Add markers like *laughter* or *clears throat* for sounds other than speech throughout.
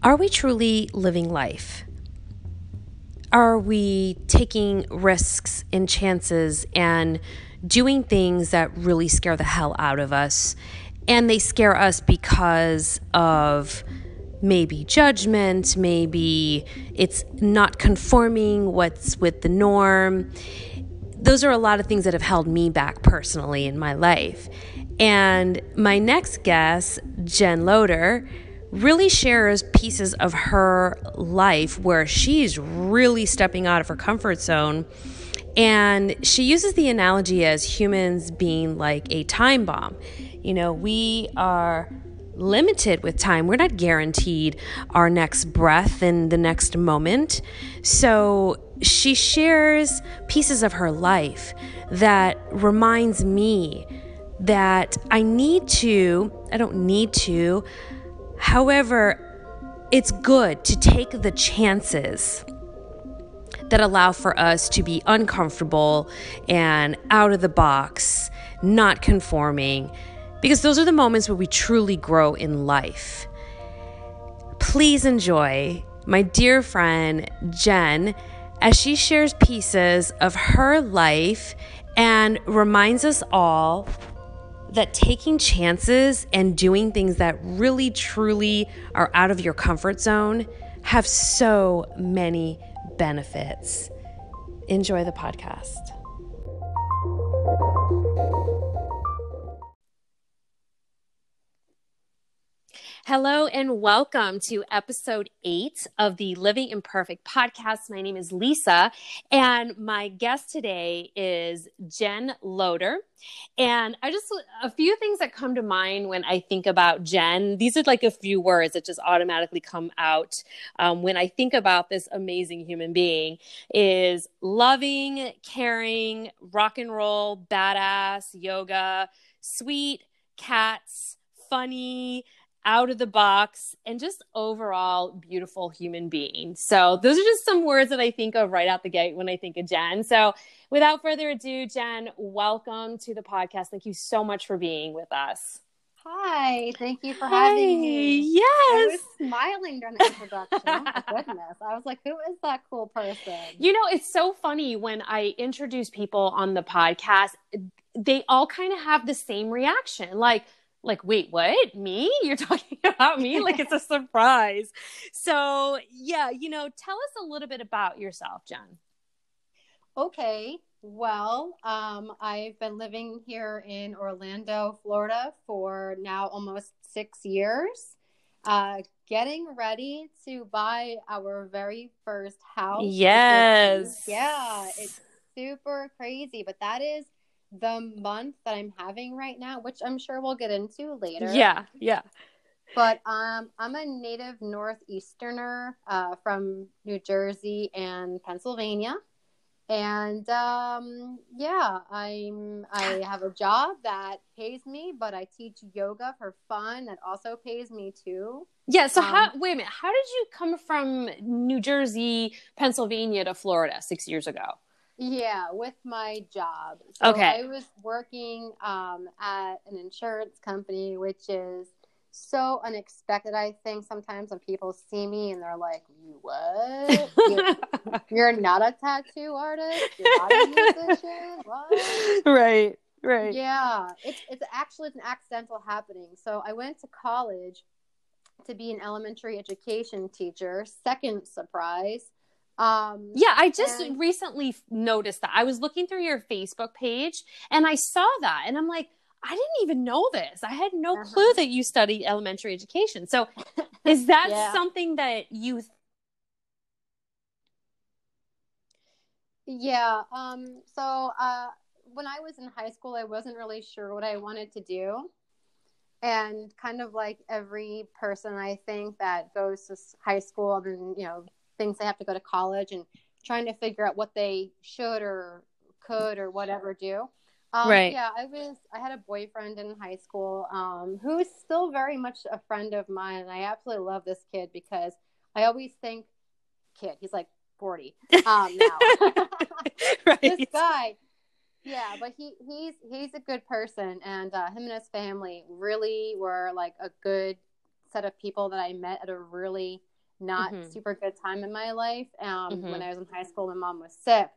Are we truly living life? Are we taking risks and chances and doing things that really scare the hell out of us? And they scare us because of maybe judgment, maybe it's not conforming what's with the norm. Those are a lot of things that have held me back personally in my life. And my next guest, Jen Loader, really shares pieces of her life where she's really stepping out of her comfort zone. And she uses the analogy as humans being like a time bomb. You know, we are limited with time. We're not guaranteed our next breath in the next moment. So she shares pieces of her life that reminds me that I need to, I don't need to, however, it's good to take the chances that allow for us to be uncomfortable and out of the box, not conforming, because those are the moments where we truly grow in life. Please enjoy my dear friend Jen as she shares pieces of her life and reminds us all that taking chances and doing things that really truly are out of your comfort zone have so many benefits. Enjoy the podcast. Hello and welcome to episode eight of the Living Imperfect podcast. My name is Lisa, and my guest today is Jen Loader. And I just, a few things that come to mind when I think about Jen. These are like a few words that just automatically come out um, when I think about this amazing human being is loving, caring, rock and roll, badass, yoga, sweet, cats, funny, out of the box and just overall beautiful human being. So, those are just some words that I think of right out the gate when I think of Jen. So, without further ado, Jen, welcome to the podcast. Thank you so much for being with us. Hi, thank you for Hi. having me. Yes. I was smiling during the introduction. oh *laughs* goodness. I was like, who is that cool person? You know, it's so funny when I introduce people on the podcast, they all kind of have the same reaction. Like, like wait what? Me? You're *laughs* talking about me? Like it's a surprise. So yeah you know tell us a little bit about yourself jen. Okay. Well um, i've been living here in orlando florida for now almost six years. Uh, getting ready to buy our very first house. Yes. yeah it's super crazy but that is the month that I'm having right now, which I'm sure we'll get into later. Yeah, yeah. But um, I'm a native Northeasterner uh, from New Jersey and Pennsylvania, and um, yeah, I'm I have a job that pays me, but I teach yoga for fun that also pays me too. Yeah. So um, how? Wait a minute. How did you come from New Jersey, Pennsylvania to Florida six years ago? Yeah, with my job. So okay. I was working um, at an insurance company, which is so unexpected. I think sometimes when people see me and they're like, "What? *laughs* You're, not a tattoo artist? You're not a musician? What?" *laughs* Right. Right. Yeah, it's it's actually it's an accidental happening. So I went to college to be an elementary education teacher. Second surprise. Um, yeah, I just and- recently noticed that. I was looking through your Facebook page and I saw that, and I'm like, I didn't even know this. I had no uh-huh. clue that you studied elementary education. So, is *laughs* that yeah. something that you? yeah. Um. So, uh, when I was in high school, I wasn't really sure what I wanted to do. And kind of like every person, I think that goes to high school and you know things they have to go to college and trying to figure out what they should or could or whatever do. Um, right. Yeah, I was. I had a boyfriend in high school um, who is still very much a friend of mine, and I absolutely love this kid because I always think, kid, he's like forty um, now. *laughs* right. This guy, yeah, but he he's he's a good person, and uh, him and his family really were like a good set of people that I met at a really not Mhm. super good time in my life. Um, Mhm. when I was in high school, my mom was sick.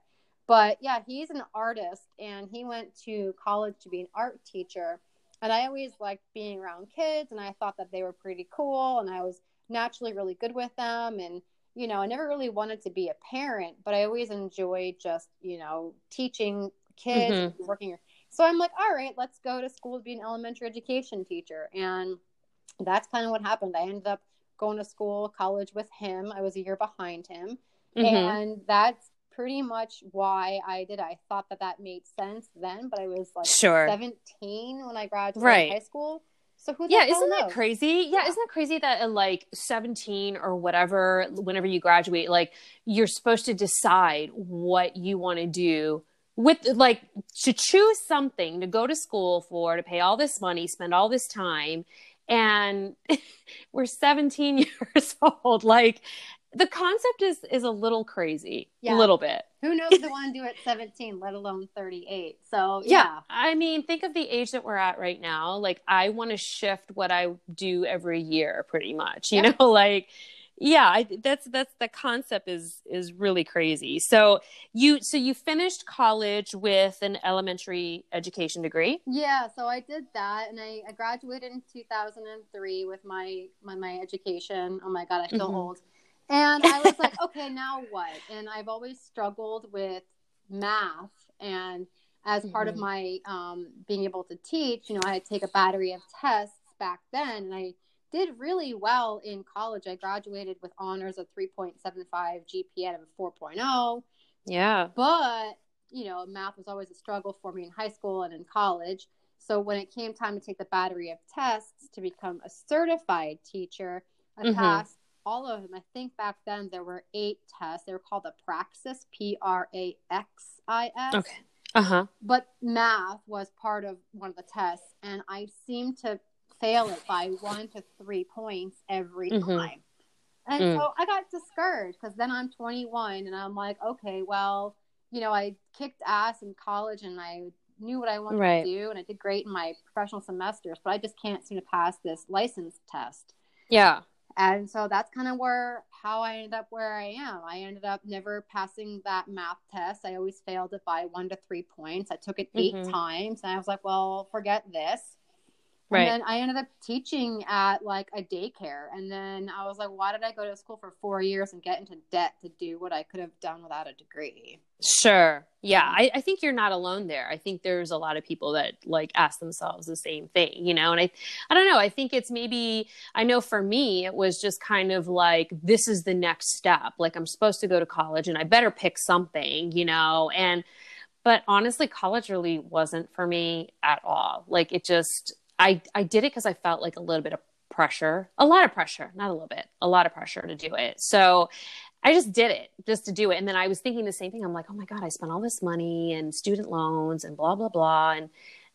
But yeah, he's an artist and he went to college to be an art teacher. And I always liked being around kids and I thought that they were pretty cool and I was naturally really good with them. And, you know, I never really wanted to be a parent, but I always enjoyed just, you know, teaching kids, and working. So I'm like, all right, let's go to school to be an elementary education teacher. And that's kind of what happened. I ended up going to school, college with him. I was a year behind him. Mhm. And that's pretty much why I did. I thought that that made sense then, but I was like Sure. 17 when I graduated Right. high school. So who the Yeah, isn't that knows? crazy? Yeah, isn't that crazy that at like 17 or whatever, whenever you graduate, like you're supposed to decide what you want to do with like to choose something to go to school for, to pay all this money, spend all this time. And *laughs* we're 17 *laughs* years old. Like the concept is is a little crazy. Yeah. A little bit. Who knows the one do it at 17, let alone 38. So yeah. yeah. I mean, think of the age that we're at right now. Like, I want to shift what I do every year, pretty much. You know, *laughs* like, yeah, I, that's that's the concept is is really crazy. So you so you finished college with an elementary education degree. Yeah, so I did that, and I, I graduated in 2003 with my my, my education. Oh my god, I feel Mhm. old. And I was like, *laughs* okay, now what? And I've always struggled with math, and as part of Mhm. my um, being able to teach, you know, I had to take a battery of tests back then, and I did really well in college. I graduated with honors of 3.75 GPA of 4.0 Yeah. but you know math was always a struggle for me in high school and in college so when it came time to take the battery of tests to become a certified teacher i Mhm. passed all of them i think back then there were eight tests they were called the praxis p-r-a-x-i-s Okay. Uh huh. but math was part of one of the tests and i seemed to fail it by one to three points every Mhm. time and Mm. so i got discouraged because then i'm 21 and i'm like okay well you know i kicked ass in college and i knew what i wanted Right. to do and i did great in my professional semesters but i just can't seem to pass this license test Yeah. and so that's kind of where how I ended up where I am. I ended up never passing that math test. I always failed it by one to three points. I took it 8 Mhm. times and I was like, well, forget this. Right. And then I ended up teaching at like a daycare. And then I was like, why did I go to school for four years and get into debt to do what I could have done without a degree? Sure. Yeah. I, I think you're not alone there. I think there's a lot of people that like ask themselves the same thing, you know, and I, I don't know. I think it's maybe, I know for me, it was just kind of like, this is the next step. Like I'm supposed to go to college and I better pick something, you know, and, but honestly, college really wasn't for me at all. Like it just, I, I did it because I felt like a little bit of pressure, a lot of pressure, not a little bit, a lot of pressure to do it. So I just did it just to do it. And then I was thinking the same thing. I'm like, oh my God, I spent all this money and student loans and blah, blah, blah. And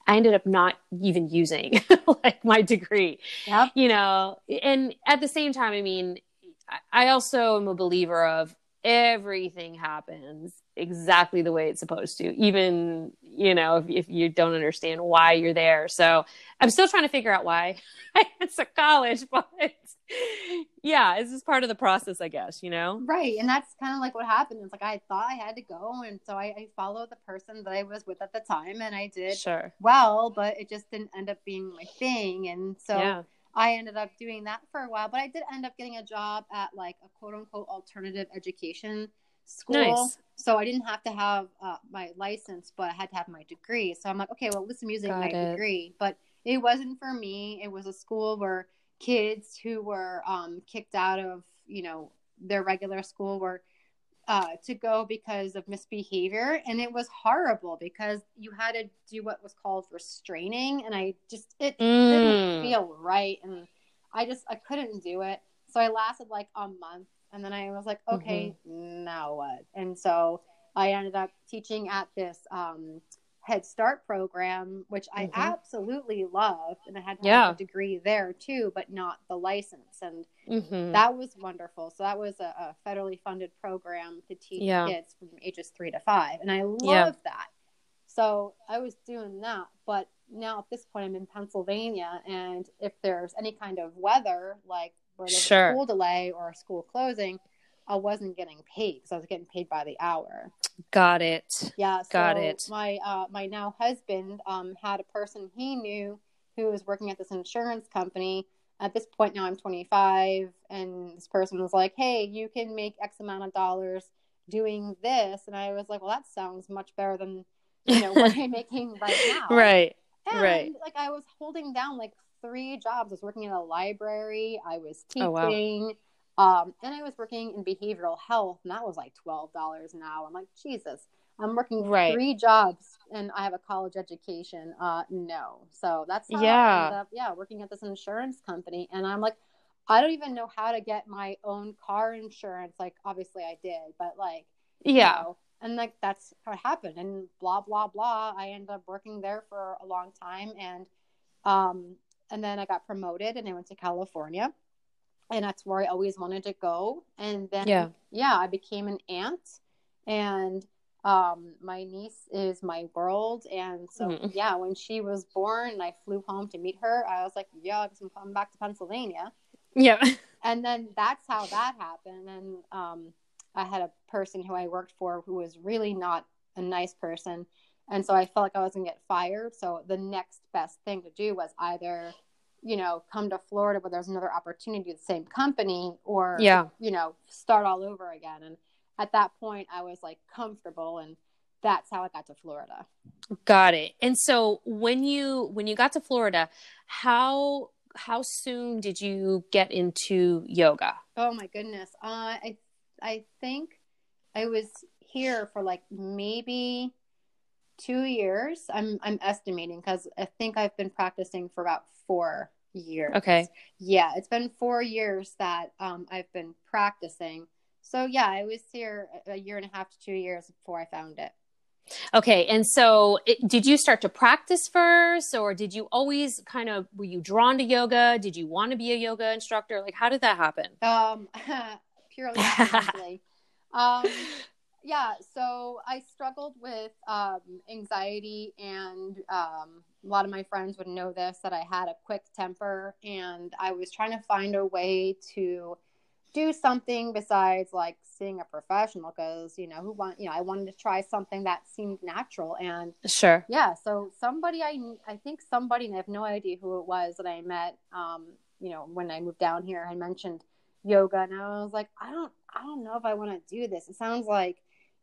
I ended up not even using *laughs* like my degree, Yep. you know? And at the same time, I mean, I- I also am a believer of everything happens exactly the way it's supposed to, even, you know, if, if you don't understand why you're there. So I'm still trying to figure out why *laughs* it's to college, *laughs* but yeah, it's just part of the process, I guess, you know? Right. And that's kind of like what happened. It's like I thought I had to go. And so I, I followed the person that I was with at the time and I did Sure. well, but it just didn't end up being my thing. And so yeah. I ended up doing that for a while, but I did end up getting a job at like a quote unquote alternative education school. Nice. So I didn't have to have uh, my license, but I had to have my degree. So I'm like, okay, well, I'm using Got my it. degree. But it wasn't for me. It was a school where kids who were um, kicked out of, you know, their regular school were uh, to go because of misbehavior. And it was horrible because you had to do what was called restraining. And I just, it didn't Mm. feel right. And I just, I couldn't do it. So I lasted like a month. And then I was like, okay, now what? And so I ended up teaching at this um, Head Start program, which I Mhm. absolutely loved. And I had Yeah. a degree there too, but not the license. And Mhm. that was wonderful. So that was a, a federally funded program to teach Yeah. kids from ages three to five, and I love Yeah. that. So I was doing that, but now at this point I'm in Pennsylvania, and if there's any kind of weather like where there's Sure. a school delay or a school closing, I wasn't getting paid because I was getting paid by the hour. Got it. Yeah, so Got it. My uh, my now husband um, had a person he knew who was working at this insurance company. At this point now, I'm 25, and this person was like, "Hey, you can make X amount of dollars doing this," and I was like, "Well, that sounds much better than you know what I'm *laughs* making right now." Right. And right. like I was holding down like three jobs. I was working in a library. I was Oh, wow. Um, and I was working in behavioral health, and that was like twelve dollars an hour. I'm like, Jesus, I'm working Right. three jobs, and I have a college education. Uh, no, so that's how I Yeah. ended up, yeah, working at this insurance company, and I'm like, I don't even know how to get my own car insurance. Like, obviously, I did, but like, you Yeah. know, and like that's how it happened, and blah blah blah. I ended up working there for a long time, and um, and then I got promoted, and I went to California and that's where I always wanted to go. And then, Yeah. yeah, I became an aunt, and um, my niece is my world. And so, Mm. yeah, when she was born, and I flew home to meet her. I was like, yeah, I am coming back to Pennsylvania. Yeah. *laughs* And then that's how that happened. And um, I had a person who I worked for who was really not a nice person. And so I felt like I was going to get fired. So the next best thing to do was either, you know, come to Florida where there's another opportunity the same company or, Yeah. you know, start all over again. And at that point, I was like comfortable. And that's how I got to Florida. Got it. And so when you when you got to Florida, how how soon did you get into yoga? Oh my goodness. Uh, I I think I was here for like maybe two years. I'm I'm estimating because I think I've been practicing for about four years. Okay. Yeah, it's been four years that um, I've been practicing. So yeah, I was here a- year and a half to two years before I found it. Okay. And so it, did you start to practice first or did you always kind of were you drawn to yoga? Did you want to be a yoga instructor? Like how did that happen? Um, *laughs* purely *laughs* accidentally. um, yeah, so I struggled with um, anxiety, and um, a lot of my friends would know this that I had a quick temper, and I was trying to find a way to do something besides like seeing a professional because you know who want you know I wanted to try something that seemed natural and Sure. yeah so somebody i i think somebody and i have no idea who it was that i met um you know when i moved down here i mentioned yoga and i was like i don't i don't know if i want to do this it sounds like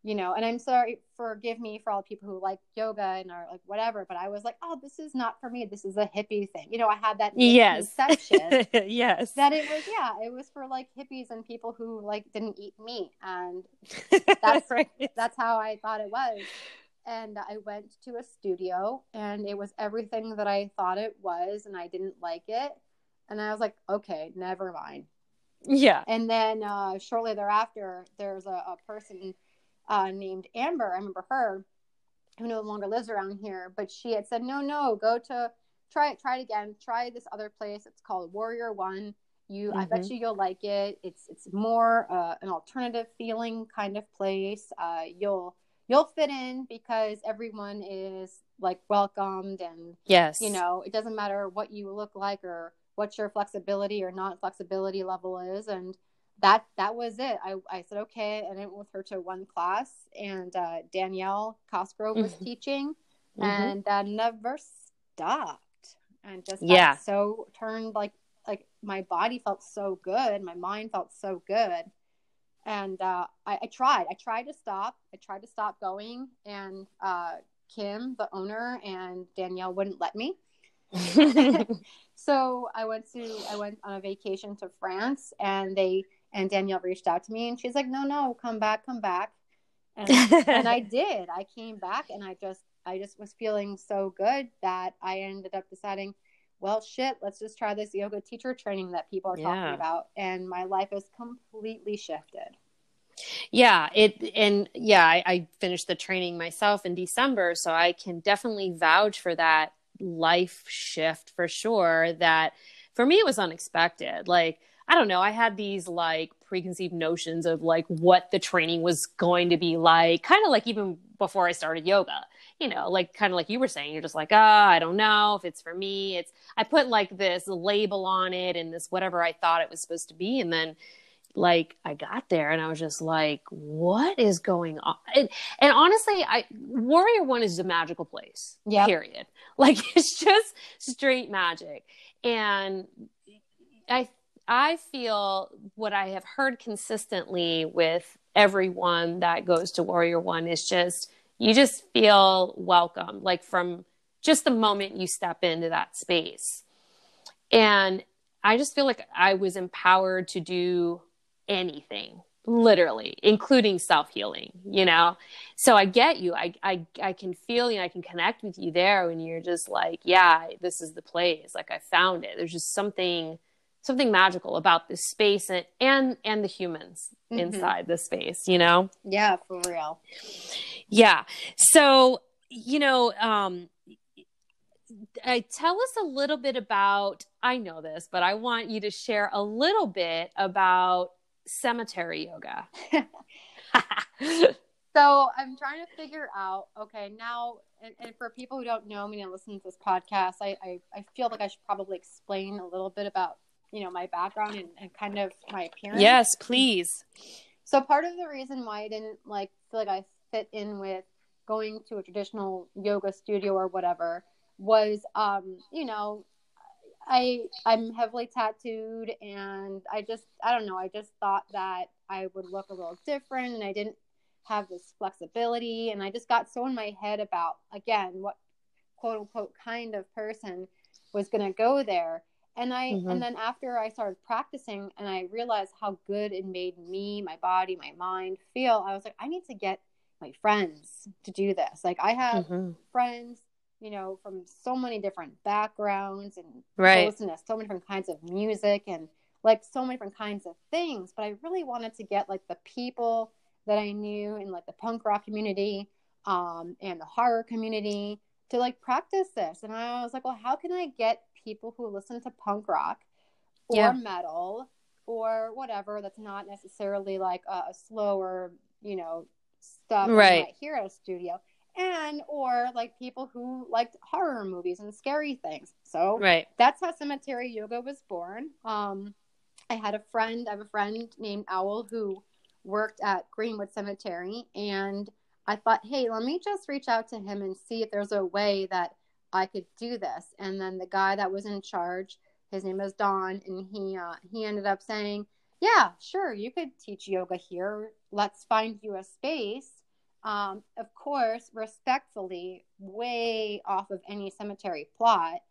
you know and i'm sorry forgive me for all the people who like yoga and are like whatever but i was like oh this is not for me this is a hippie thing you know i had that Yes. misconception *laughs* yes. that it was yeah it was for like hippies and people who like didn't eat meat and *laughs* that's right. that's how I thought it was. And I went to a studio and it was everything that I thought it was and I didn't like it. And I was like, okay, never mind. Yeah. And then uh, shortly thereafter, there's a, a person uh, named Amber. I remember her who no longer lives around here, but she had said, no, no, go to try it, try it again. Try this other place. It's called Warrior One. You, I bet Mhm. you you'll like it. It's it's more uh, an alternative feeling kind of place. Uh, you'll you'll fit in because everyone is like welcomed and Yes. you know it doesn't matter what you look like or what your flexibility or not flexibility level is and that that was it. I, I said okay. And i went with her to one class and uh, danielle cosgrove was Mhm. teaching Mhm. and uh, never stopped. And just Yeah. so turned like like my body felt so good. My mind felt so good. And uh, I, I tried. I tried to stop. I tried to stop going and uh, kim the owner and danielle wouldn't let me. *laughs* *laughs* So i went to i went on a vacation to france and they and danielle reached out to me and she's like no no come back come back and, *laughs* and i did i came back and i just i just was feeling so good that i ended up deciding well shit let's just try this yoga teacher training that people are Yeah. talking about and my life has completely shifted Yeah, it and yeah, I, I finished the training myself in December, so I can definitely vouch for that life shift for sure. That for me it was unexpected. Like I don't know, I had these like preconceived notions of like what the training was going to be like, kind of like even before I started yoga. you know, like kind of like you were saying, you're just like, oh, I don't know if it's for me. It's, I put like this label on it and this whatever I thought it was supposed to be. And then like I got there and I was just like, what is going on? And, and honestly, I Warrior One is a magical place. Yeah. Period. *laughs* Like it's just straight magic. And I I feel what I have heard consistently with everyone that goes to Warrior One is just you just feel welcome, like from just the moment you step into that space. And I just feel like I was empowered to do anything literally including self-healing you know? So i get you. I i, I can feel you. I can connect with you there when you're just like yeah this is the place. Like i found it. There's just something something magical about this space and and, and the humans mm-hmm. inside the space you know yeah for real yeah so you know um uh, tell us a little bit about i know this but i want you to share a little bit about cemetery yoga? *laughs* *laughs* so I'm trying to figure out, okay, now, and, and, for people who don't know me and listen to this podcast, I, I, I, feel like I should probably explain a little bit about, you know, my background and, and kind of my appearance. Yes, please. So part of the reason why I didn't like feel like I fit in with going to a traditional yoga studio or whatever was, um, you know, I I'm heavily tattooed and I just I don't know, I just thought that I would look a little different and I didn't have this flexibility and I just got so in my head about again what quote unquote kind of person was going to go there. And I mm-hmm. and then after I started practicing and I realized how good it made me, my body, my mind feel, I was like I need to get my friends to do this. Like I have mm-hmm. friends you know, from so many different backgrounds and right. listen to so many different kinds of music and like so many different kinds of things. But I really wanted to get like the people that I knew in like the punk rock community um, and the horror community to like practice this. And I was like, well, how can I get people who listen to punk rock or yeah. metal or whatever that's not necessarily like a, a slower, you know, stuff right. hear at a studio and or like people who liked horror movies and scary things. So right. that's how cemetery yoga was born. Um, I had a friend, I have a friend named Owl who worked at Greenwood Cemetery and I thought, hey, let me just reach out to him and see if there's a way that I could do this. And then the guy that was in charge, his name was Don, and he uh, he ended up saying, yeah, sure, you could teach yoga here. Let's find you a space um, of course, respectfully, way off of any cemetery plot.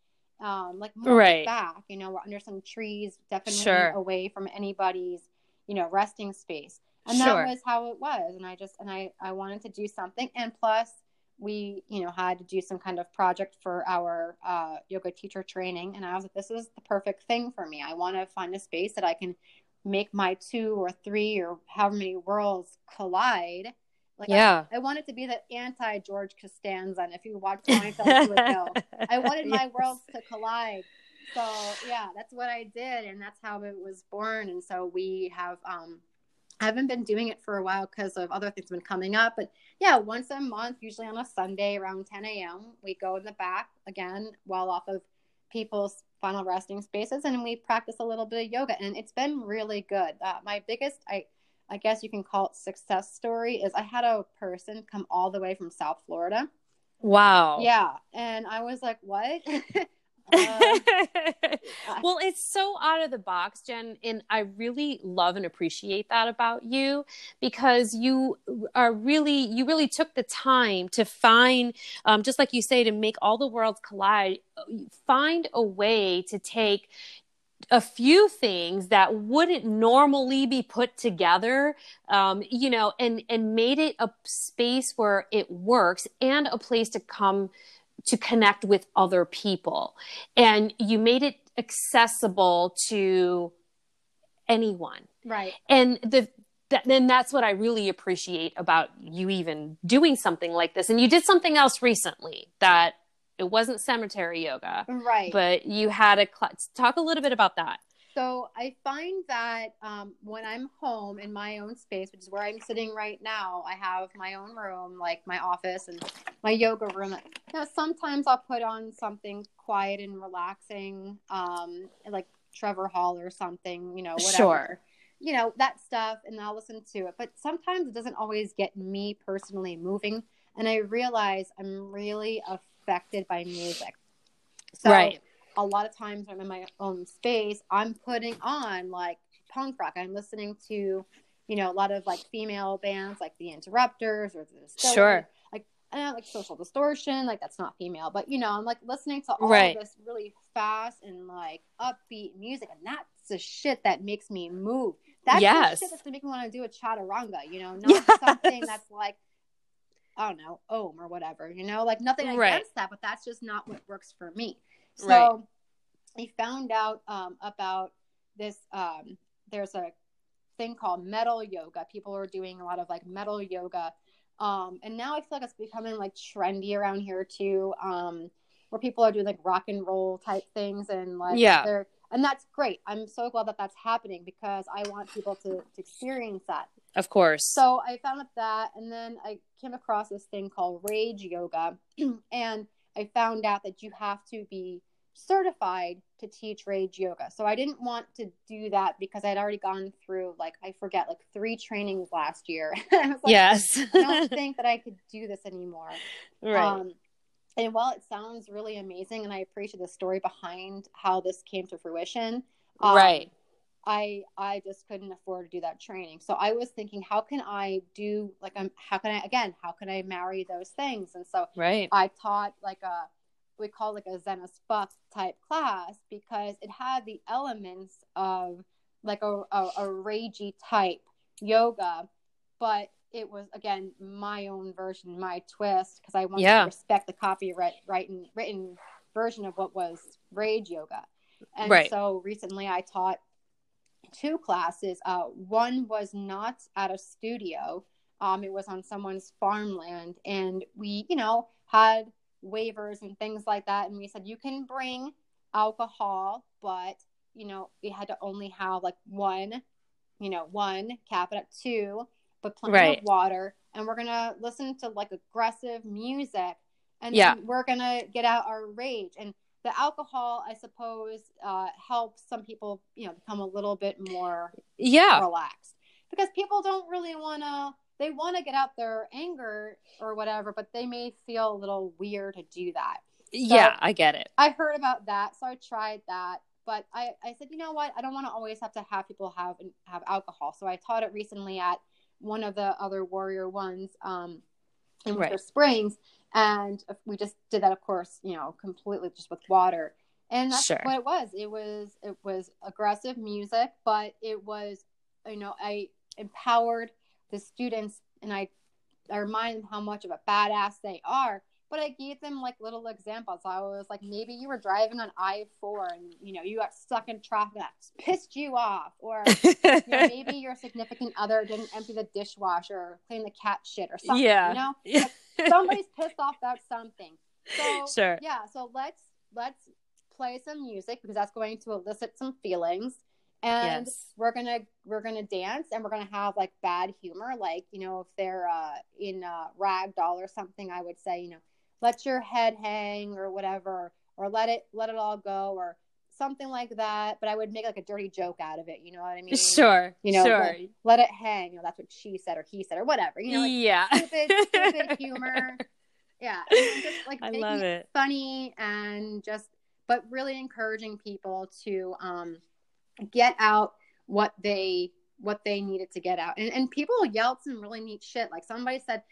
Um, like right back, you know, we're under some trees, definitely sure. away from anybody's, you know, resting space. And sure. that was how it was. And I just and I I wanted to do something. And plus, we you know had to do some kind of project for our uh, yoga teacher training. And I was like, this is the perfect thing for me. I want to find a space that I can make my two or three or however many worlds collide like yeah, I, I wanted to be the anti George Costanza. And if you watch Seinfeld, you would know. *laughs* I wanted my yes. worlds to collide. So yeah, that's what I did, and that's how it was born. And so we have um, I haven't been doing it for a while because of other things have been coming up. But yeah, once a month, usually on a Sunday around 10 a.m., we go in the back again, well off of people's final resting spaces, and we practice a little bit of yoga. And it's been really good. Uh, my biggest, I I guess you can call it success story is I had a person come all the way from South Florida. Wow. Yeah. And I was like, what? *laughs* Uh, *laughs* well, it's so out of the box, Jen, and I really love and appreciate that about you because you are really you really took the time to find, um, just like you say, to make all the worlds collide. Find a way to take a few things that wouldn't normally be put together um, you know and and made it a space where it works and a place to come to connect with other people and you made it accessible to anyone right and the then that's what I really appreciate about you even doing something like this. And you did something else recently that it wasn't cemetery yoga, right? But you had a cl- talk a little bit about that. So I find that um, when I'm home in my own space, which is where I'm sitting right now, I have my own room, like my office and my yoga room. Know, sometimes I'll put on something quiet and relaxing, um, like Trevor Hall or something, you know, whatever. Sure. You know, that stuff, and I'll listen to it. But sometimes it doesn't always get me personally moving. And I realize I'm really affected by music. So, right a lot of times when I'm in my own space, I'm putting on like punk rock. I'm listening to, you know, a lot of like female bands like the Interrupters or the sure, like uh, like Social Distortion. Like that's not female, but you know, I'm like listening to all right. this really fast and like upbeat music, and that's the shit that makes me move. That's yes. the shit that's gonna make me want to do a chaturanga. You know, not *laughs* yes. something that's like. I don't know, Om or whatever, you know, like nothing against right. that, but that's just not what works for me. So right. I found out um, about this. Um, there's a thing called metal yoga. People are doing a lot of like metal yoga. Um, and now I feel like it's becoming like trendy around here too, um, where people are doing like rock and roll type things and like yeah, they're and that's great. I'm so glad that that's happening because I want people to, to experience that. Of course. So I found out that, and then I came across this thing called Rage Yoga, *clears throat* and I found out that you have to be certified to teach rage yoga. So I didn't want to do that because I'd already gone through like I forget like three trainings last year. *laughs* like, yes. I don't think that I could do this anymore. *laughs* Right. Um, and while it sounds really amazing and I appreciate the story behind how this came to fruition, um, right. I I just couldn't afford to do that training. So I was thinking, how can I do like I'm how can I again how can I marry those things? And so right. I taught like a we call like a Zen as fuck type class because it had the elements of like a, a, a ragey type yoga, but it was again my own version, my twist, because I wanted yeah. to respect the copyright written written version of what was rage yoga. And right. so recently I taught two classes. Uh, one was not at a studio. Um, it was on someone's farmland, and we, you know, had waivers and things like that. And we said, you can bring alcohol, but, you know, we had to only have like one, you know, one, cap it at two, but plenty right. of water. And we're going to listen to like aggressive music. And yeah. we're going to get out our rage. And the alcohol, I suppose, uh, helps some people, you know, become a little bit more yeah relaxed because people don't really want to they want to get out their anger or whatever, but they may feel a little weird to do that. So yeah, I get it. I heard about that, so I tried that. But I, I said, you know what? I don't want to always have to have people have have alcohol. So I taught it recently at one of the other warrior ones um, in Winter right. Springs, and we just did that, of course, you know, completely just with water. And that's sure. what it was. It was it was aggressive music, but it was, you know, I empowered the students and I, I remind them how much of a badass they are. But I gave them like little examples. I was like, maybe you were driving on I four and you know you got stuck in traffic that pissed you off, or *laughs* you know, maybe your significant other didn't empty the dishwasher, or clean the cat shit, or something. Yeah, you know, yeah. *laughs* Like, somebody's pissed off about something. So sure, yeah. So let's let's play some music because that's going to elicit some feelings and yes. we're gonna we're gonna dance and we're gonna have like bad humor. Like you know if they're uh in uh rag doll or something i would say you know let your head hang or whatever or let it let it all go or something like that. But i would make like a dirty joke out of it you know what i *laughs* mean? Sure you know sure. Let, let it hang you know that's what she said or he said or whatever you know like yeah. *laughs* stupid stupid humor. Yeah just like I love it, it. funny and just but really encouraging people to um get out what they what they needed to get out. And and people yelled some really neat shit. Like somebody said,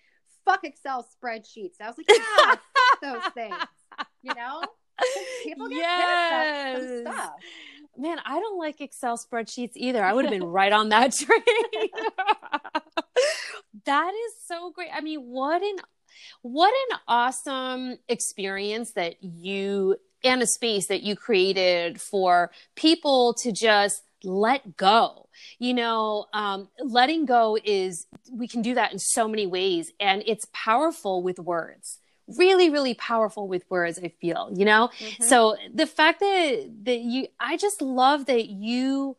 "Fuck Excel spreadsheets." I was like, "Yeah, *laughs* those things." You know, people get yes. stuff. Man, I don't like Excel spreadsheets either. I would have been right on that *laughs* train. that is so great. I mean, what an what an awesome experience that you and a space that you created for people to just let go. You know, um, letting go is, we can do that in so many ways, and it's powerful with words. really really powerful with words i feel you know mm-hmm. so the fact that that you i just love that you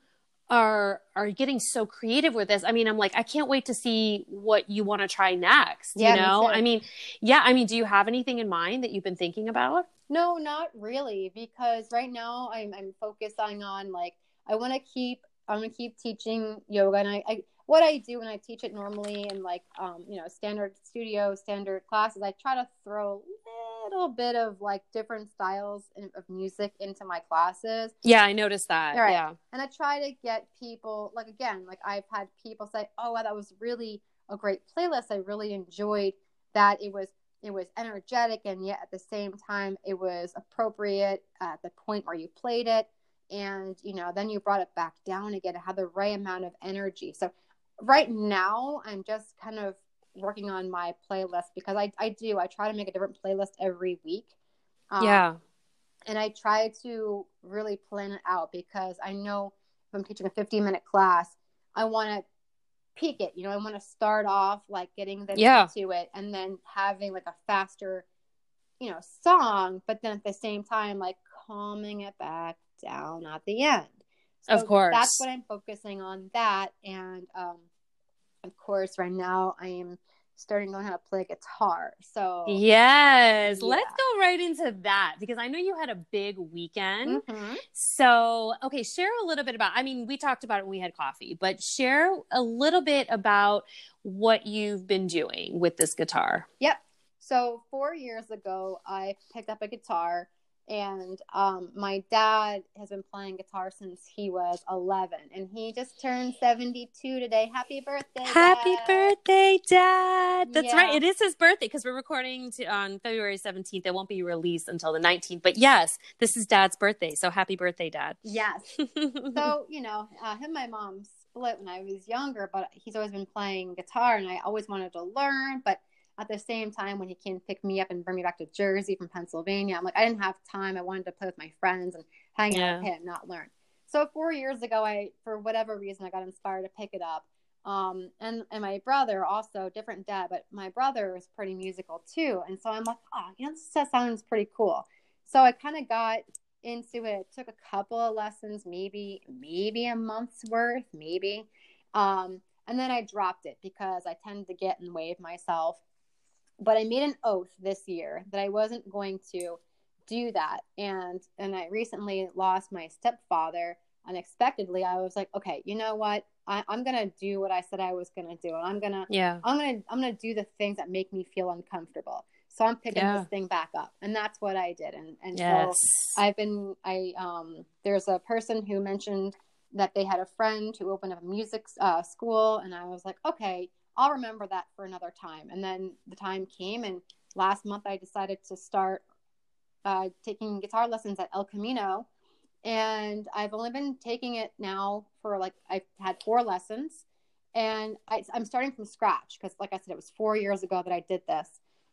are are getting so creative with this. I mean i'm like i can't wait to see what you want to try next yeah, you know? i mean yeah i mean do you have anything in mind that you've been thinking about? No not really because right now i'm, I'm focusing on like i want to keep i'm to keep teaching yoga and I, I what I do when I teach it normally in like um, you know standard studio standard classes, I try to throw a little bit of like different styles of music into my classes. Yeah, I noticed that. Right. Yeah, and I try to get people like again, like I've had people say, "Oh, wow, that was really a great playlist. I really enjoyed that. It was it was energetic, and yet at the same time, it was appropriate at the point where you played it." and you know then you brought it back down again it had the right amount of energy so right now I'm just kind of working on my playlist because I, I do I try to make a different playlist every week. Um, yeah. And I try to really plan it out because I know if I'm teaching a 15 minute class, I want to peak it. You know, I want to start off like getting them yeah. into it and then having like a faster, you know, song, but then at the same time, like calming it back down at the end. So of course. That's what I'm focusing on that. And um, of course, right now I am starting to learn how to play guitar. So yes, yeah. let's go right into that because I know you had a big weekend. Mm-hmm. So okay, share a little bit about. I mean, we talked about it when we had coffee, but share a little bit about what you've been doing with this guitar. Yep. So four years ago, I picked up a guitar and um, my dad has been playing guitar since he was 11 and he just turned 72 today. Happy birthday happy dad. birthday dad. That's yeah. right it is his birthday because we're recording to, on february 17th it won't be released until the 19th but yes this is dad's birthday. So happy birthday dad. Yes. *laughs* So you know uh, him and my mom split when i was younger but he's always been playing guitar and i always wanted to learn. But at the same time when he came pick me up and bring me back to Jersey from Pennsylvania. I'm like, I didn't have time. I wanted to play with my friends and hang yeah. out with him, not learn. So four years ago, I, for whatever reason, I got inspired to pick it up. Um, and, and my brother also different dad, but my brother is pretty musical too. And so I'm like, oh, you know, this sounds pretty cool. So I kind of got into it. Took a couple of lessons, maybe, maybe a month's worth, maybe. Um, and then I dropped it because I tend to get in the way of myself but I made an oath this year that I wasn't going to do that. And and I recently lost my stepfather unexpectedly. I was like, okay, you know what? I, am gonna do what I said I was gonna do, and I'm gonna yeah, I'm gonna I'm gonna do the things that make me feel uncomfortable. So I'm picking yeah. this thing back up, and that's what I did. And and yes. so I've been I um there's a person who mentioned that they had a friend who opened up a music uh, school, and I was like, okay, I'll remember that for another time. And then the time came, and last month I decided to start uh, taking guitar lessons at El Camino. And I've only been taking it now for like, I've had four lessons. And I, am starting from scratch because, like I said, it was four years ago that I did this.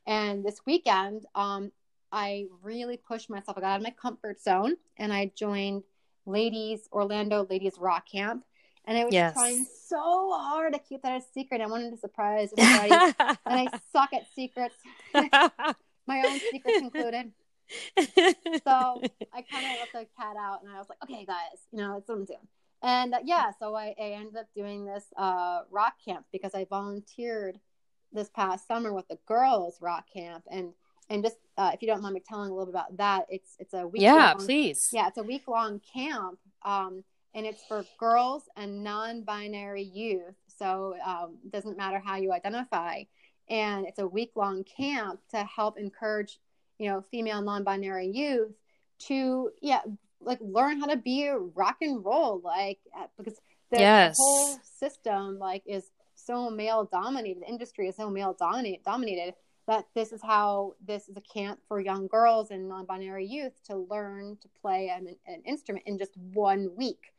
And this weekend, um, I really pushed myself. I got out of my comfort zone and I joined Ladies Orlando Ladies Rock Camp and I was yes. trying so hard to keep that a secret. I wanted to surprise everybody, and I *laughs* suck at secrets. *laughs* My own secrets included. so I kind of let the cat out, and I was like, "Okay, guys, you know, it's what I'm doing." And uh, yeah, so I, I, ended up doing this uh, rock camp because I volunteered this past summer with the girls rock camp, and and just uh, if you don't mind me telling a little bit about that, it's it's a week. Yeah, long, please. Yeah, it's a week long camp. Um, and it's for girls and non-binary youth. So um, it doesn't matter how you identify. And it's a week-long camp to help encourage, you know, female non-binary youth to, yeah, like learn how to be rock and roll, like uh, because the, yes. whole system like is so male dominated. The industry is so male dominated. Dominated that this is how this is a camp for young girls and non-binary youth to learn to play an, an instrument in just one week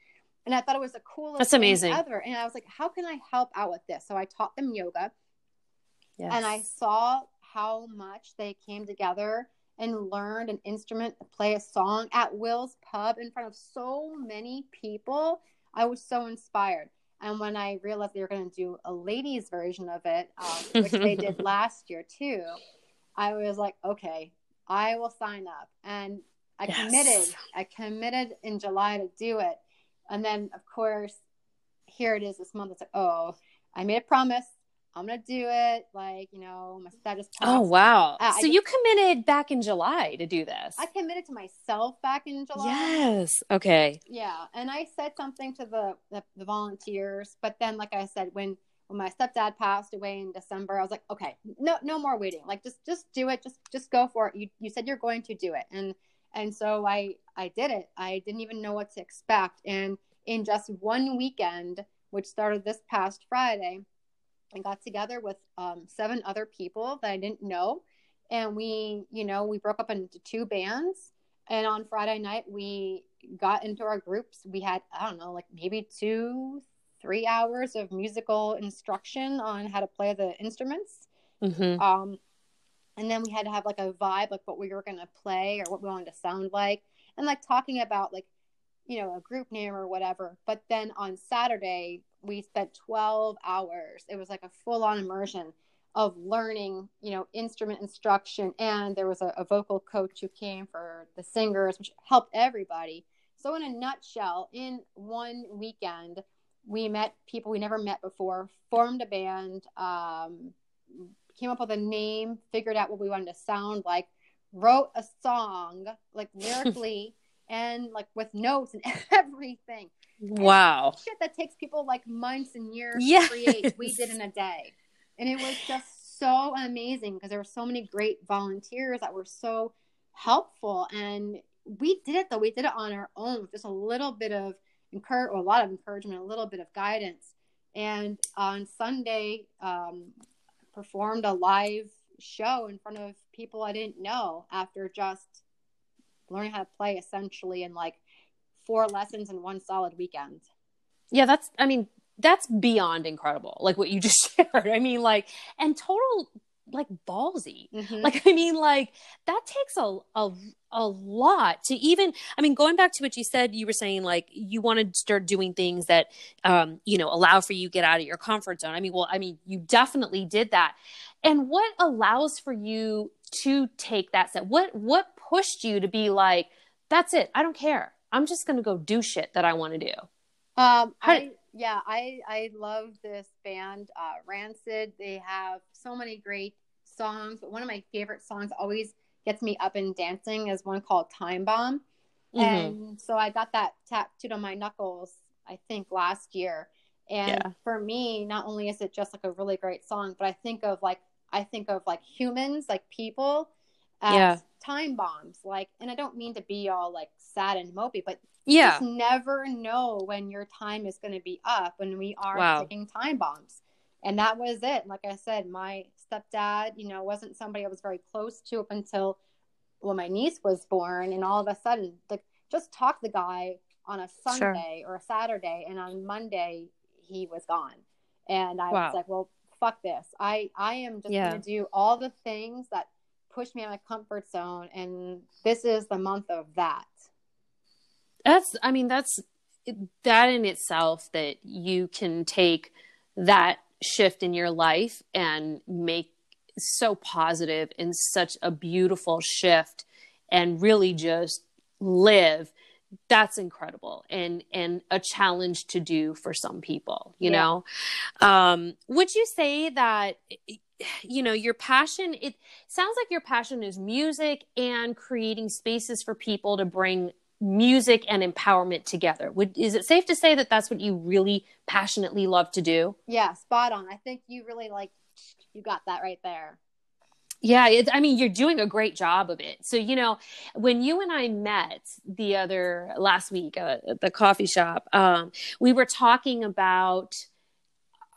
and I thought it was the coolest That's amazing. ever. And I was like, how can I help out with this? So I taught them yoga. Yes. And I saw how much they came together and learned an instrument, to play a song at Will's Pub in front of so many people. I was so inspired. And when I realized they were going to do a ladies' version of it, um, which they did *laughs* last year too, I was like, okay, I will sign up. And I Yes. committed. I committed in July to do it. And then, of course, here it is this month. It's like, oh, I made a promise. I'm going to do it. Like, you know, my status. Oh wow! Uh, I so you committed back in July to do this. I committed to myself back in July. yes. Okay. Yeah, and I said something to the, the the volunteers, but then, like I said, when when my stepdad passed away in December, I was like, okay, no no more waiting. Like just just do it. Just just go for it. You you said you're going to do it, and and so I I did it. I didn't even know what to expect, and in just one weekend, which started this past Friday, I got together with um, seven other people that I didn't know, and we you know we broke up into two bands. And on Friday night, we got into our groups. We had, I don't know, like maybe two, three hours of musical instruction on how to play the instruments. hmm Um, and then we had to have like a vibe, like what we were going to play or what we wanted to sound like, and like talking about like, you know, a group name or whatever. But then on Saturday, we spent 12 hours. It was like a full on immersion of learning, you know, instrument instruction. And there was a, a vocal coach who came for the singers, which helped everybody. So, in a nutshell, in one weekend, we met people we never met before, formed a band, um, came up with a name, figured out what we wanted to sound like, wrote a song, like *laughs* lyrically and like with notes and *laughs* everything. Wow. Shit that takes people like months and years Yes. to create, we did in a day. And it was just so amazing because there were so many great volunteers that were so helpful. And we did it though, we did it on our own with just a little bit of encourage, a lot of encouragement, a little bit of guidance. And on Sunday, um, performed a live show in front of people I didn't know after just learning how to play essentially in like four lessons in one solid weekend. Yeah, that's. I mean, that's beyond incredible. Like what you just *laughs* shared. I mean, like, and total like ballsy. Mhm. Like, *laughs* I mean, like that takes a a a lot to even. I mean, going back to what you said, you were saying like you want to start doing things that, um, you know, allow for you get out of your comfort zone. I mean, well, I mean, you definitely did that. And what allows for you to take that step? What what pushed you to be like, that's it. I don't care. I'm just going to go do shit that I want to do. Um, I yeah, I I love this band, uh, Rancid. They have so many great songs, but one of my favorite songs always gets me up and dancing is one called Time Bomb. Mhm. And so I got that tattooed on my knuckles, I think last year. And Yeah. for me, not only is it just like a really great song, but I think of like I think of like humans, like people, as Yeah. time bombs. Like, and I don't mean to be all like sad and mopey, but Yeah. just never know when your time is going to be up when we are Wow. ticking time bombs. And that was it. Like I said, my stepdad, you know, wasn't somebody I was very close to up until when my niece was born. And all of a sudden, like, just talk the guy on a Sunday or a Saturday, and on Monday, he was gone. And I Wow. was like, well, fuck this. I, I am just Yeah. going to do all the things that push me out of my comfort zone. And this is the month of that. That's, I mean, that's that in itself that you can take that shift in your life and make so positive and such a beautiful shift and really just live that's incredible and and a challenge to do for some people you Yeah. know um would you say that you know your passion it sounds like your passion is music and creating spaces for people to bring music and empowerment together would is it safe to say that that's what you really passionately love to do Yeah, spot on. I think you really like you got that right there. Yeah, it, I mean, you're doing a great job of it. So, you know, when you and I met the other last week uh, at the coffee shop, um, we were talking about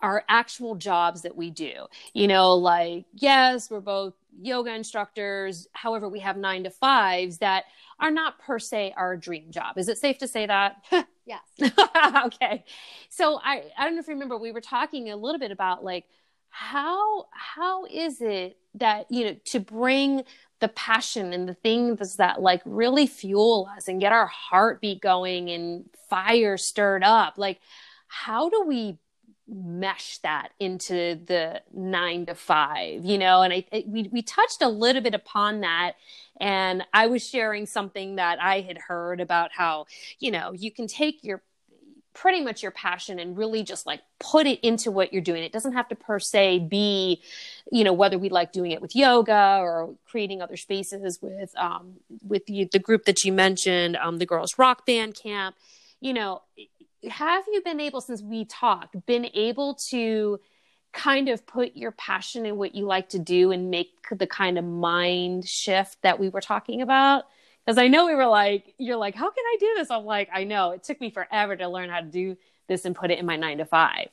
our actual jobs that we do. You know, like, yes, we're both yoga instructors. However, we have nine to fives that are not per se our dream job. Is it safe to say that? *laughs* Yes. *laughs* okay. So I I don't know if you remember we were talking a little bit about like how how is it that you know to bring the passion and the things that like really fuel us and get our heartbeat going and fire stirred up like how do we mesh that into the nine to five, you know, and I, it, we, we touched a little bit upon that. And I was sharing something that I had heard about how, you know, you can take your pretty much your passion and really just like put it into what you're doing. It doesn't have to per se be, you know, whether we like doing it with yoga or creating other spaces with um, with the group that you mentioned, um, the girls rock band camp. You know, have you been able since we talked been able to kind of put your passion in what you like to do and make the kind of mind shift that we were talking about? Because i know we were like you're like how can i do this? I'm like i know. It took me forever to learn how to do this and put it in my nine to five.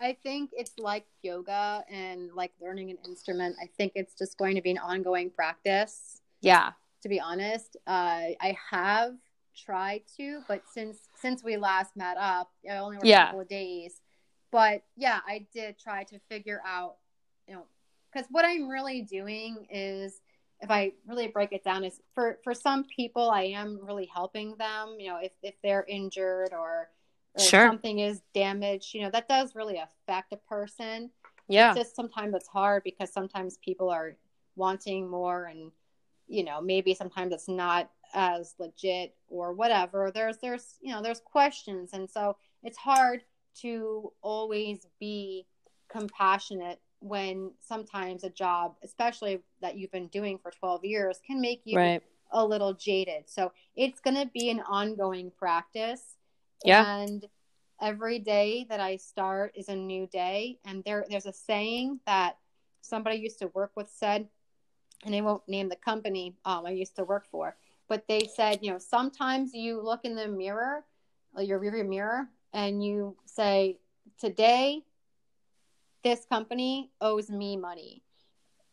I think it's like yoga and like learning an instrument. I think it's just going to be an ongoing practice. Yeah. To be honest uh, i have tried to, but since since we last met up, I only worked yeah. a couple of days. But yeah, I did try to figure out, you know, because what I'm really doing is, if I really break it down, is for for some people, I am really helping them. You know, if if they're injured or, or sure. something is damaged, you know, that does really affect a person. Yeah. It's just sometimes it's hard because sometimes people are wanting more and you know maybe sometimes it's not as legit or whatever there's there's you know there's questions. And so it's hard to always be compassionate when sometimes a job especially that you've been doing for 12 years can make you right. a little jaded. So it's going to be an ongoing practice. Yeah. And every day that i start is a new day. And there there's a saying that somebody used to work with said and I won't name the company um, I used to work for, but they said, you know, sometimes you look in the mirror, uh, your rearview mirror, and you say, today, this company owes me money.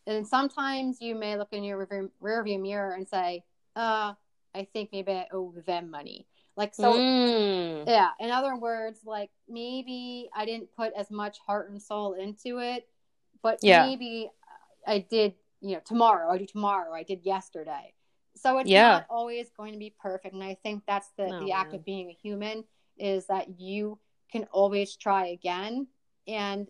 And sometimes you may look in your rearview mirror and say, uh, I think maybe I owe them money. Like, so, mm. yeah. In other words, like maybe I didn't put as much heart and soul into it, but yeah. maybe I did you know tomorrow i do tomorrow i did yesterday so it's yeah. not always going to be perfect and i think that's the the act of being a human is that you can always try again and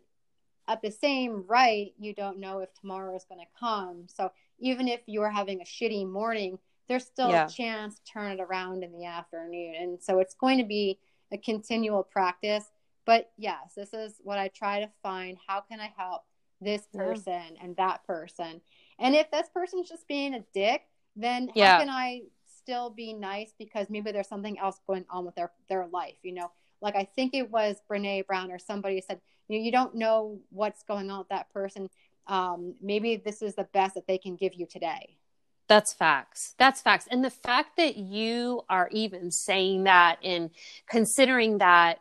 at the same right you don't know if tomorrow is going to come so even if you're having a shitty morning there's still yeah. a chance to turn it around in the afternoon and so it's going to be a continual practice but yes this is what i try to find how can i help this person yeah. and that person. And if this person's just being a dick, then yeah. how can I still be nice because maybe there's something else going on with their their life, you know? Like I think it was Brene Brown or somebody said, you know, you don't know what's going on with that person. Um, maybe this is the best that they can give you today. That's facts. That's facts. And the fact that you are even saying that and considering that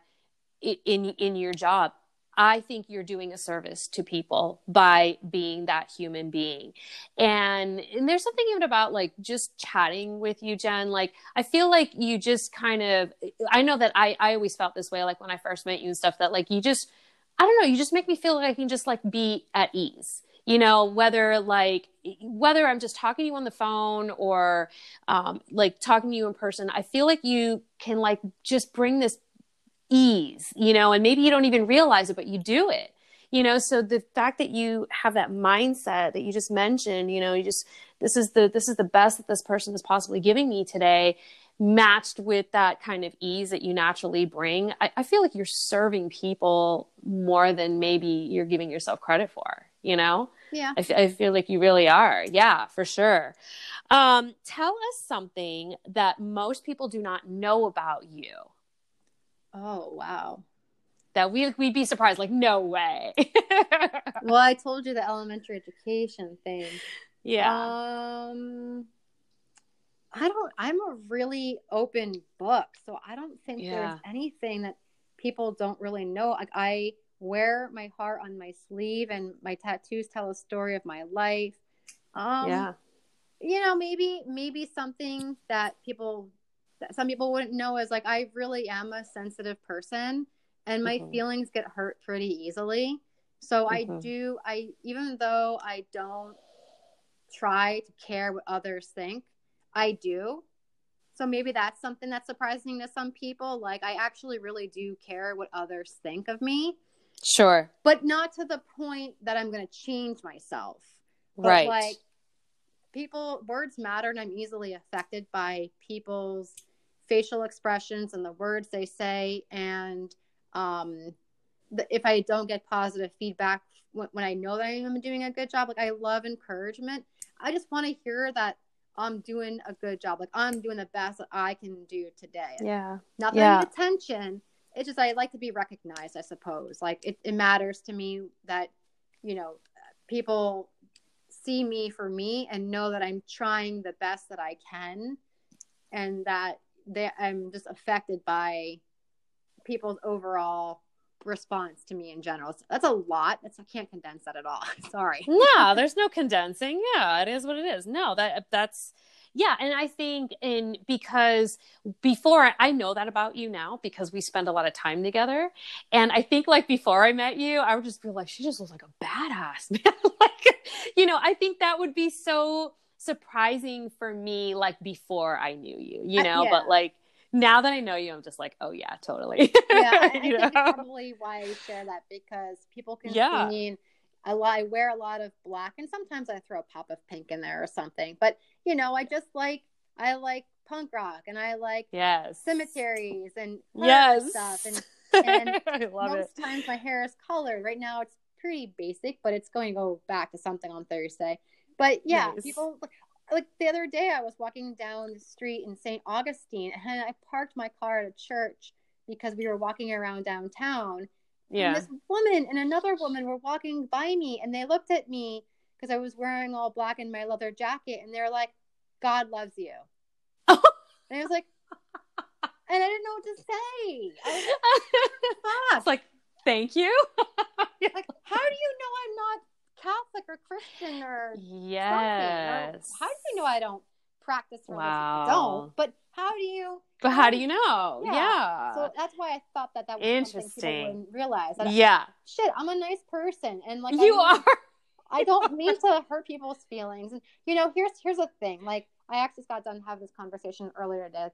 in in your job I think you're doing a service to people by being that human being. And, and there's something even about like just chatting with you, Jen. Like, I feel like you just kind of, I know that I, I always felt this way, like when I first met you and stuff, that like you just, I don't know, you just make me feel like I can just like be at ease you know whether like whether i'm just talking to you on the phone or um, like talking to you in person i feel like you can like just bring this ease, you know, and maybe you don't even realize it, but you do it, you know. So the fact that you have that mindset that you just mentioned, you know, you just this is the this is the best that this person is possibly giving me today, matched with that kind of ease that you naturally bring. I, I feel like you're serving people more than maybe you're giving yourself credit for, you know. Yeah, I, f- I feel like you really are. Yeah, for sure. Um, tell us something that most people do not know about you. Oh, wow. That we we'd be surprised, like, no way. *laughs* well, I told you the elementary education thing. Yeah. Um I don't I'm a really open book, so I don't think yeah. there's anything that people don't really know. Like I wear my heart on my sleeve and my tattoos tell a story of my life. Um yeah. you know, maybe maybe something that people that some people wouldn't know is like I really am a sensitive person and my mm-hmm. feelings get hurt pretty easily. So mm-hmm. I do I even though I don't try to care what others think, I do. So maybe that's something that's surprising to some people. Like I actually really do care what others think of me. Sure. but not to the point that I'm going to change myself. But right. like people words matter and I'm easily affected by people's facial expressions and the words they say and um the, if I don't get positive feedback when, when I know that I'm doing a good job like I love encouragement I just want to hear that I'm doing a good job like I'm doing the best that I can do today yeah. not that Yeah. I need attention. It's just I like to be recognized, I suppose. Like it, it matters to me that, you know, people see me for me and know that I'm trying the best that I can and that they I'm just affected by people's overall response to me in general. So that's a lot. That's I can't condense that at all. *laughs* Sorry. no, there's no condensing. Yeah, it is what it is. No, that that's yeah, and I think in because before I know that about you now because we spend a lot of time together, and I think like before I met you, I would just be like, she just looks like a badass, *laughs* man. *laughs* like, you know, I think that would be so surprising for me, like before I knew you, you Uh, know, yeah. but like now that I know you, I'm just like, oh yeah, totally. yeah, *laughs* I, I think probably why I share that because people can Yeah. see me. I, I wear a lot of black, and sometimes I throw a pop of pink in there or something. But you know, I just like I like punk rock, and I like yes, cemeteries and yes, stuff. And *laughs* and I love it. most times my hair is colored. Right now, it's pretty basic, but it's going to go back to something on Thursday. But yeah, Nice. people like the other day I was walking down the street in St. Augustine and I parked my car at a church because we were walking around downtown. And Yeah. this woman and another woman were walking by me and they looked at me because I was wearing all black in my leather jacket and they're like, God loves you. *laughs* and I was like, and I didn't know what to say. I was like, *laughs* it's like, thank you. *laughs* like, how do you know I'm not Catholic or Christian or yes. Or how do you know I don't practice religion? Wow. I don't. But how do you? But how do you know? Yeah. Yeah. So that's why I thought that that was Interesting. people wouldn't realize. That yeah. shit, I'm a nice person, and like you I, are. I don't *laughs* mean to hurt people's feelings. And you know, here's here's the thing. Like I actually got done having this conversation earlier today.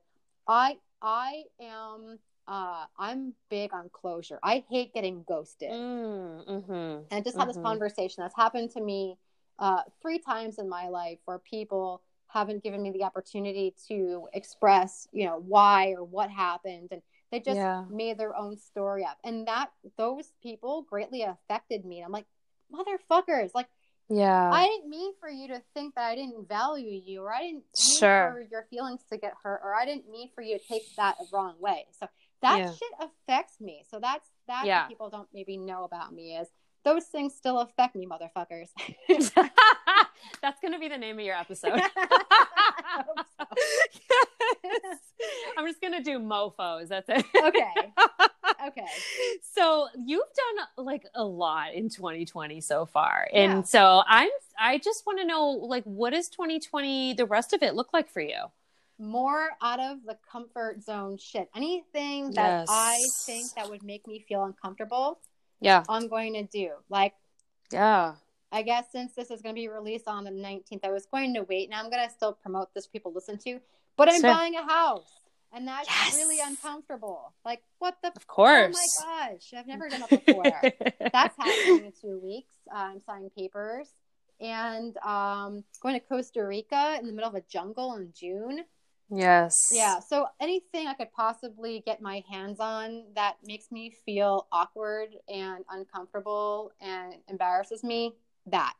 I I am uh I'm big on closure. I hate getting ghosted. Mm, mm-hmm. And I just had this Mhm. conversation that's happened to me uh, three times in my life where people haven't given me the opportunity to express, you know, why or what happened. And they just Yeah. made their own story up. And that, those people greatly affected me. And I'm like, motherfuckers, like, Yeah. I didn't mean for you to think that I didn't value you, or I didn't mean Sure. for your feelings to get hurt, or I didn't mean for you to take that the wrong way. So that Yeah. shit affects me. So that's that Yeah. people don't maybe know about me is those things still affect me, motherfuckers. *laughs* That's going to be the name of your episode. So. Yes. *laughs* *laughs* I'm just going to do mofos. That's it. okay. Okay. So you've done like a lot in 2020 so far. And Yeah. so I'm I just want to know like what does 2020 the rest of it look like for you? More out of the comfort zone shit. Anything that Yes. I think that would make me feel uncomfortable, Yeah. I'm going to do. Like Yeah. I guess since this is going to be released on the 19th, I was going to wait. Now I'm going to still promote this people listen to, but I'm Sure. buying a house. And that's Yes. really uncomfortable. Like, what the? Of course. Oh my gosh. I've never done that before. *laughs* that's happening in two weeks. Uh, I'm signing papers and um, going to Costa Rica in the middle of a jungle in June. Yes. Yeah. So anything I could possibly get my hands on that makes me feel awkward and uncomfortable and embarrasses me, that.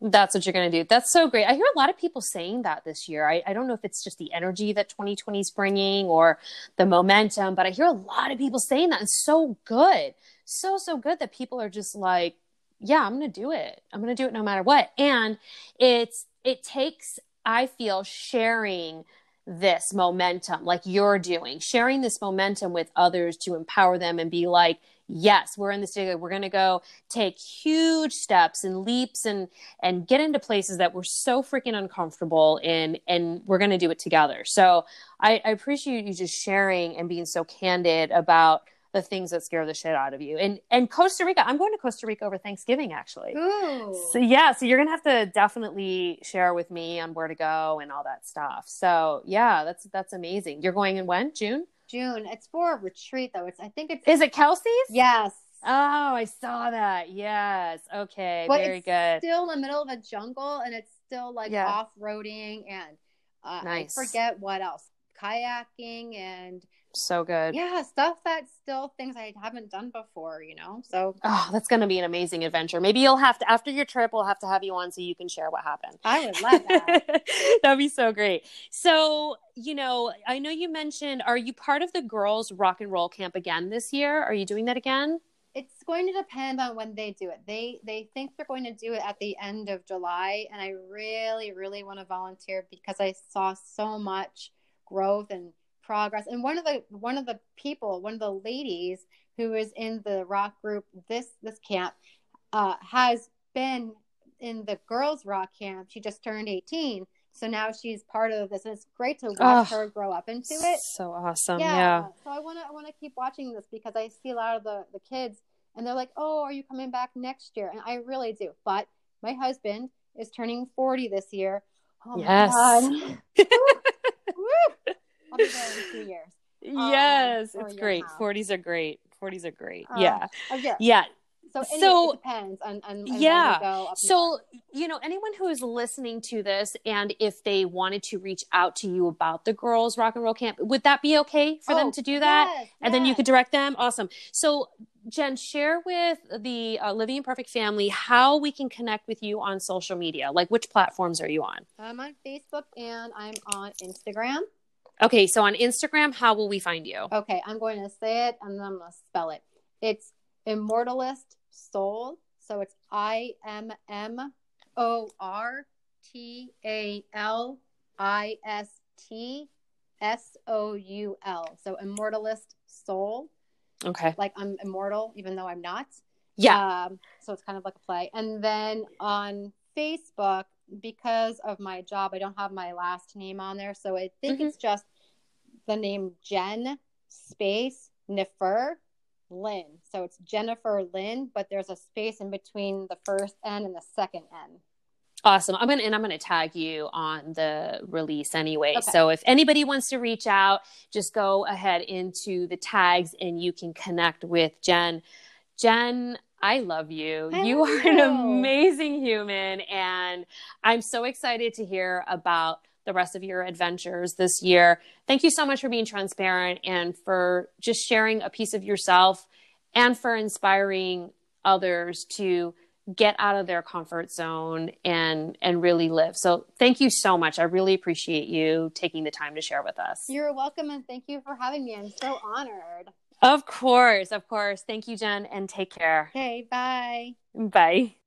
That's what you're going to do. That's so great. I hear a lot of people saying that this year. I, I don't know if it's just the energy that 2020 is bringing or the momentum, but I hear a lot of people saying that. It's so good. So, so good that people are just like, yeah, I'm going to do it. I'm going to do it no matter what. And it's, it takes, I feel, sharing this momentum like you're doing, sharing this momentum with others to empower them and be like, yes, we're in this together. We're going to go take huge steps and leaps and and get into places that we're so freaking uncomfortable in and we're going to do it together so I, I appreciate you just sharing and being so candid about the things that scare the shit out of you and and costa rica i'm going to costa rica over thanksgiving actually Ooh. so yeah so you're gonna have to definitely share with me on where to go and all that stuff so yeah that's that's amazing you're going in when june June. It's for a retreat though. It's I think it's is it kelsey's yes. Oh, I saw that. Yes. Okay. But Very it's good. Still in the middle of a jungle, and it's still like Yeah. off roading and uh, Nice. I forget what else, kayaking and So good. yeah, stuff that's still things I haven't done before. You know, so Oh, that's going to be an amazing adventure. Maybe you'll have to, after your trip, we'll have to have you on so you can share what happened. I would love that. *laughs* That'd be so great. So, you know, I know you mentioned, are you part of the girls rock and roll camp again this year? Are you doing that again? it's going to depend on when they do it. They they think they're going to do it at the end of July, and I really really want to volunteer because I saw so much growth and progress. And one of the one of the people, one of the ladies who is in the rock group this this camp, uh, has been in the girls rock camp. She just turned eighteen, so now she's part of this, and it's great to watch Ugh. her grow up into it So awesome. yeah. Yeah. So I want to I want to keep watching this because I see a lot of the the kids and they're like, "Oh, are you coming back next year?" And I really do. But my husband is turning 40 this year. Oh my Yes. god. *laughs* I'll be there in 2 years. Yes. or it's great. 40s are great. 40s are great. Um, yeah. Year. Yeah. So, anyway, So- it depends on, on, on Yeah. So, you know, anyone who is listening to this and if they wanted to reach out to you about the girls rock and roll camp, would that be okay for them Oh, to do that? yes, And then you could direct them? Awesome. So, Jen, share with the uh, Living in Perfect family how we can connect with you on social media. Like, which platforms are you on? I'm on Facebook and I'm on Instagram. Okay, so on Instagram, how will we find you? Okay, I'm going to say it and then I'm going to spell it. It's Immortalist Soul. So it's I M M O R T A L I S T S O U L. So Immortalist Soul. Okay. Like I'm immortal, even though I'm not. Yeah. Um, so it's kind of like a play. And then on Facebook, because of my job, I don't have my last name on there. So I think Mhm. it's just the name Jen space Niffer Lynn. So it's Jennifer Lynn, but there's a space in between the first N and the second N. Awesome. I'm gonna and I'm gonna tag you on the release anyway. Okay. So if anybody wants to reach out, just go ahead into the tags and you can connect with Jen. Jen, I love you. I you love are an amazing human, and I'm so excited to hear about the rest of your adventures this year. Thank you so much for being transparent and for just sharing a piece of yourself and for inspiring others to get out of their comfort zone and and really live. So thank you so much. I really appreciate you taking the time to share with us. You're welcome and thank you for having me. I'm so honored. Of course, of course. Thank you, Jen, and take care. Okay, bye. Bye.